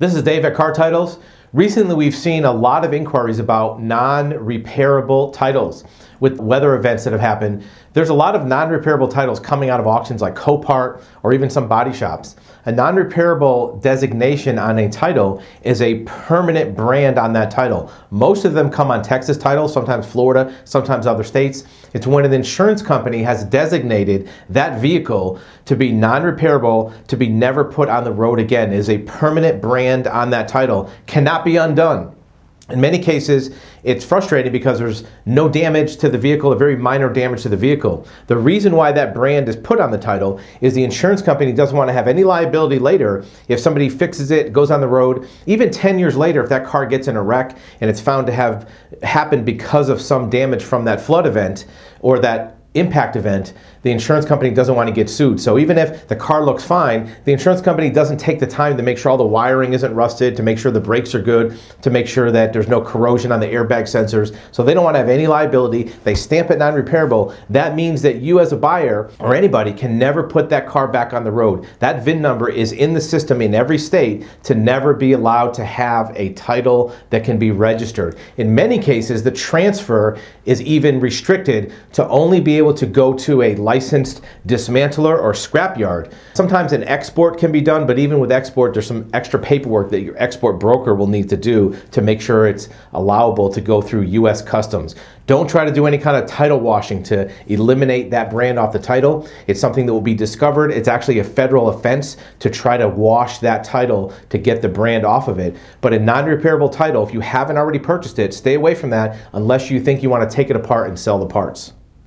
This is Dave at Car Titles. Recently, we've seen a lot of inquiries about non repairable titles with weather events that have happened. There's a lot of non repairable titles coming out of auctions like Copart or even some body shops. A non repairable designation on a title is a permanent brand on that title. Most of them come on Texas titles, sometimes Florida, sometimes other states. It's when an insurance company has designated that vehicle to be non repairable, to be never put on the road again, is a permanent brand on that title, cannot be undone. In many cases, it's frustrating because there's no damage to the vehicle, a very minor damage to the vehicle. The reason why that brand is put on the title is the insurance company doesn't want to have any liability later if somebody fixes it, goes on the road, even 10 years later, if that car gets in a wreck and it's found to have happened because of some damage from that flood event or that impact event, the insurance company doesn't want to get sued. So even if the car looks fine, the insurance company doesn't take the time to make sure all the wiring isn't rusted, to make sure the brakes are good, to make sure that there's no corrosion on the airbag sensors. So they don't want to have any liability. They stamp it non-repairable. That means that you as a buyer or anybody can never put that car back on the road. That VIN number is in the system in every state to never be allowed to have a title that can be registered. In many cases, the transfer is even restricted to only be able to go to a licensed dismantler or scrapyard. Sometimes an export can be done, but even with export, there's some extra paperwork that your export broker will need to do to make sure it's allowable to go through US Customs. Don't try to do any kind of title washing to eliminate that brand off the title. It's something that will be discovered. It's actually a federal offense to try to wash that title to get the brand off of it. But a non repairable title, if you haven't already purchased it, stay away from that unless you think you want to take it apart and sell the parts.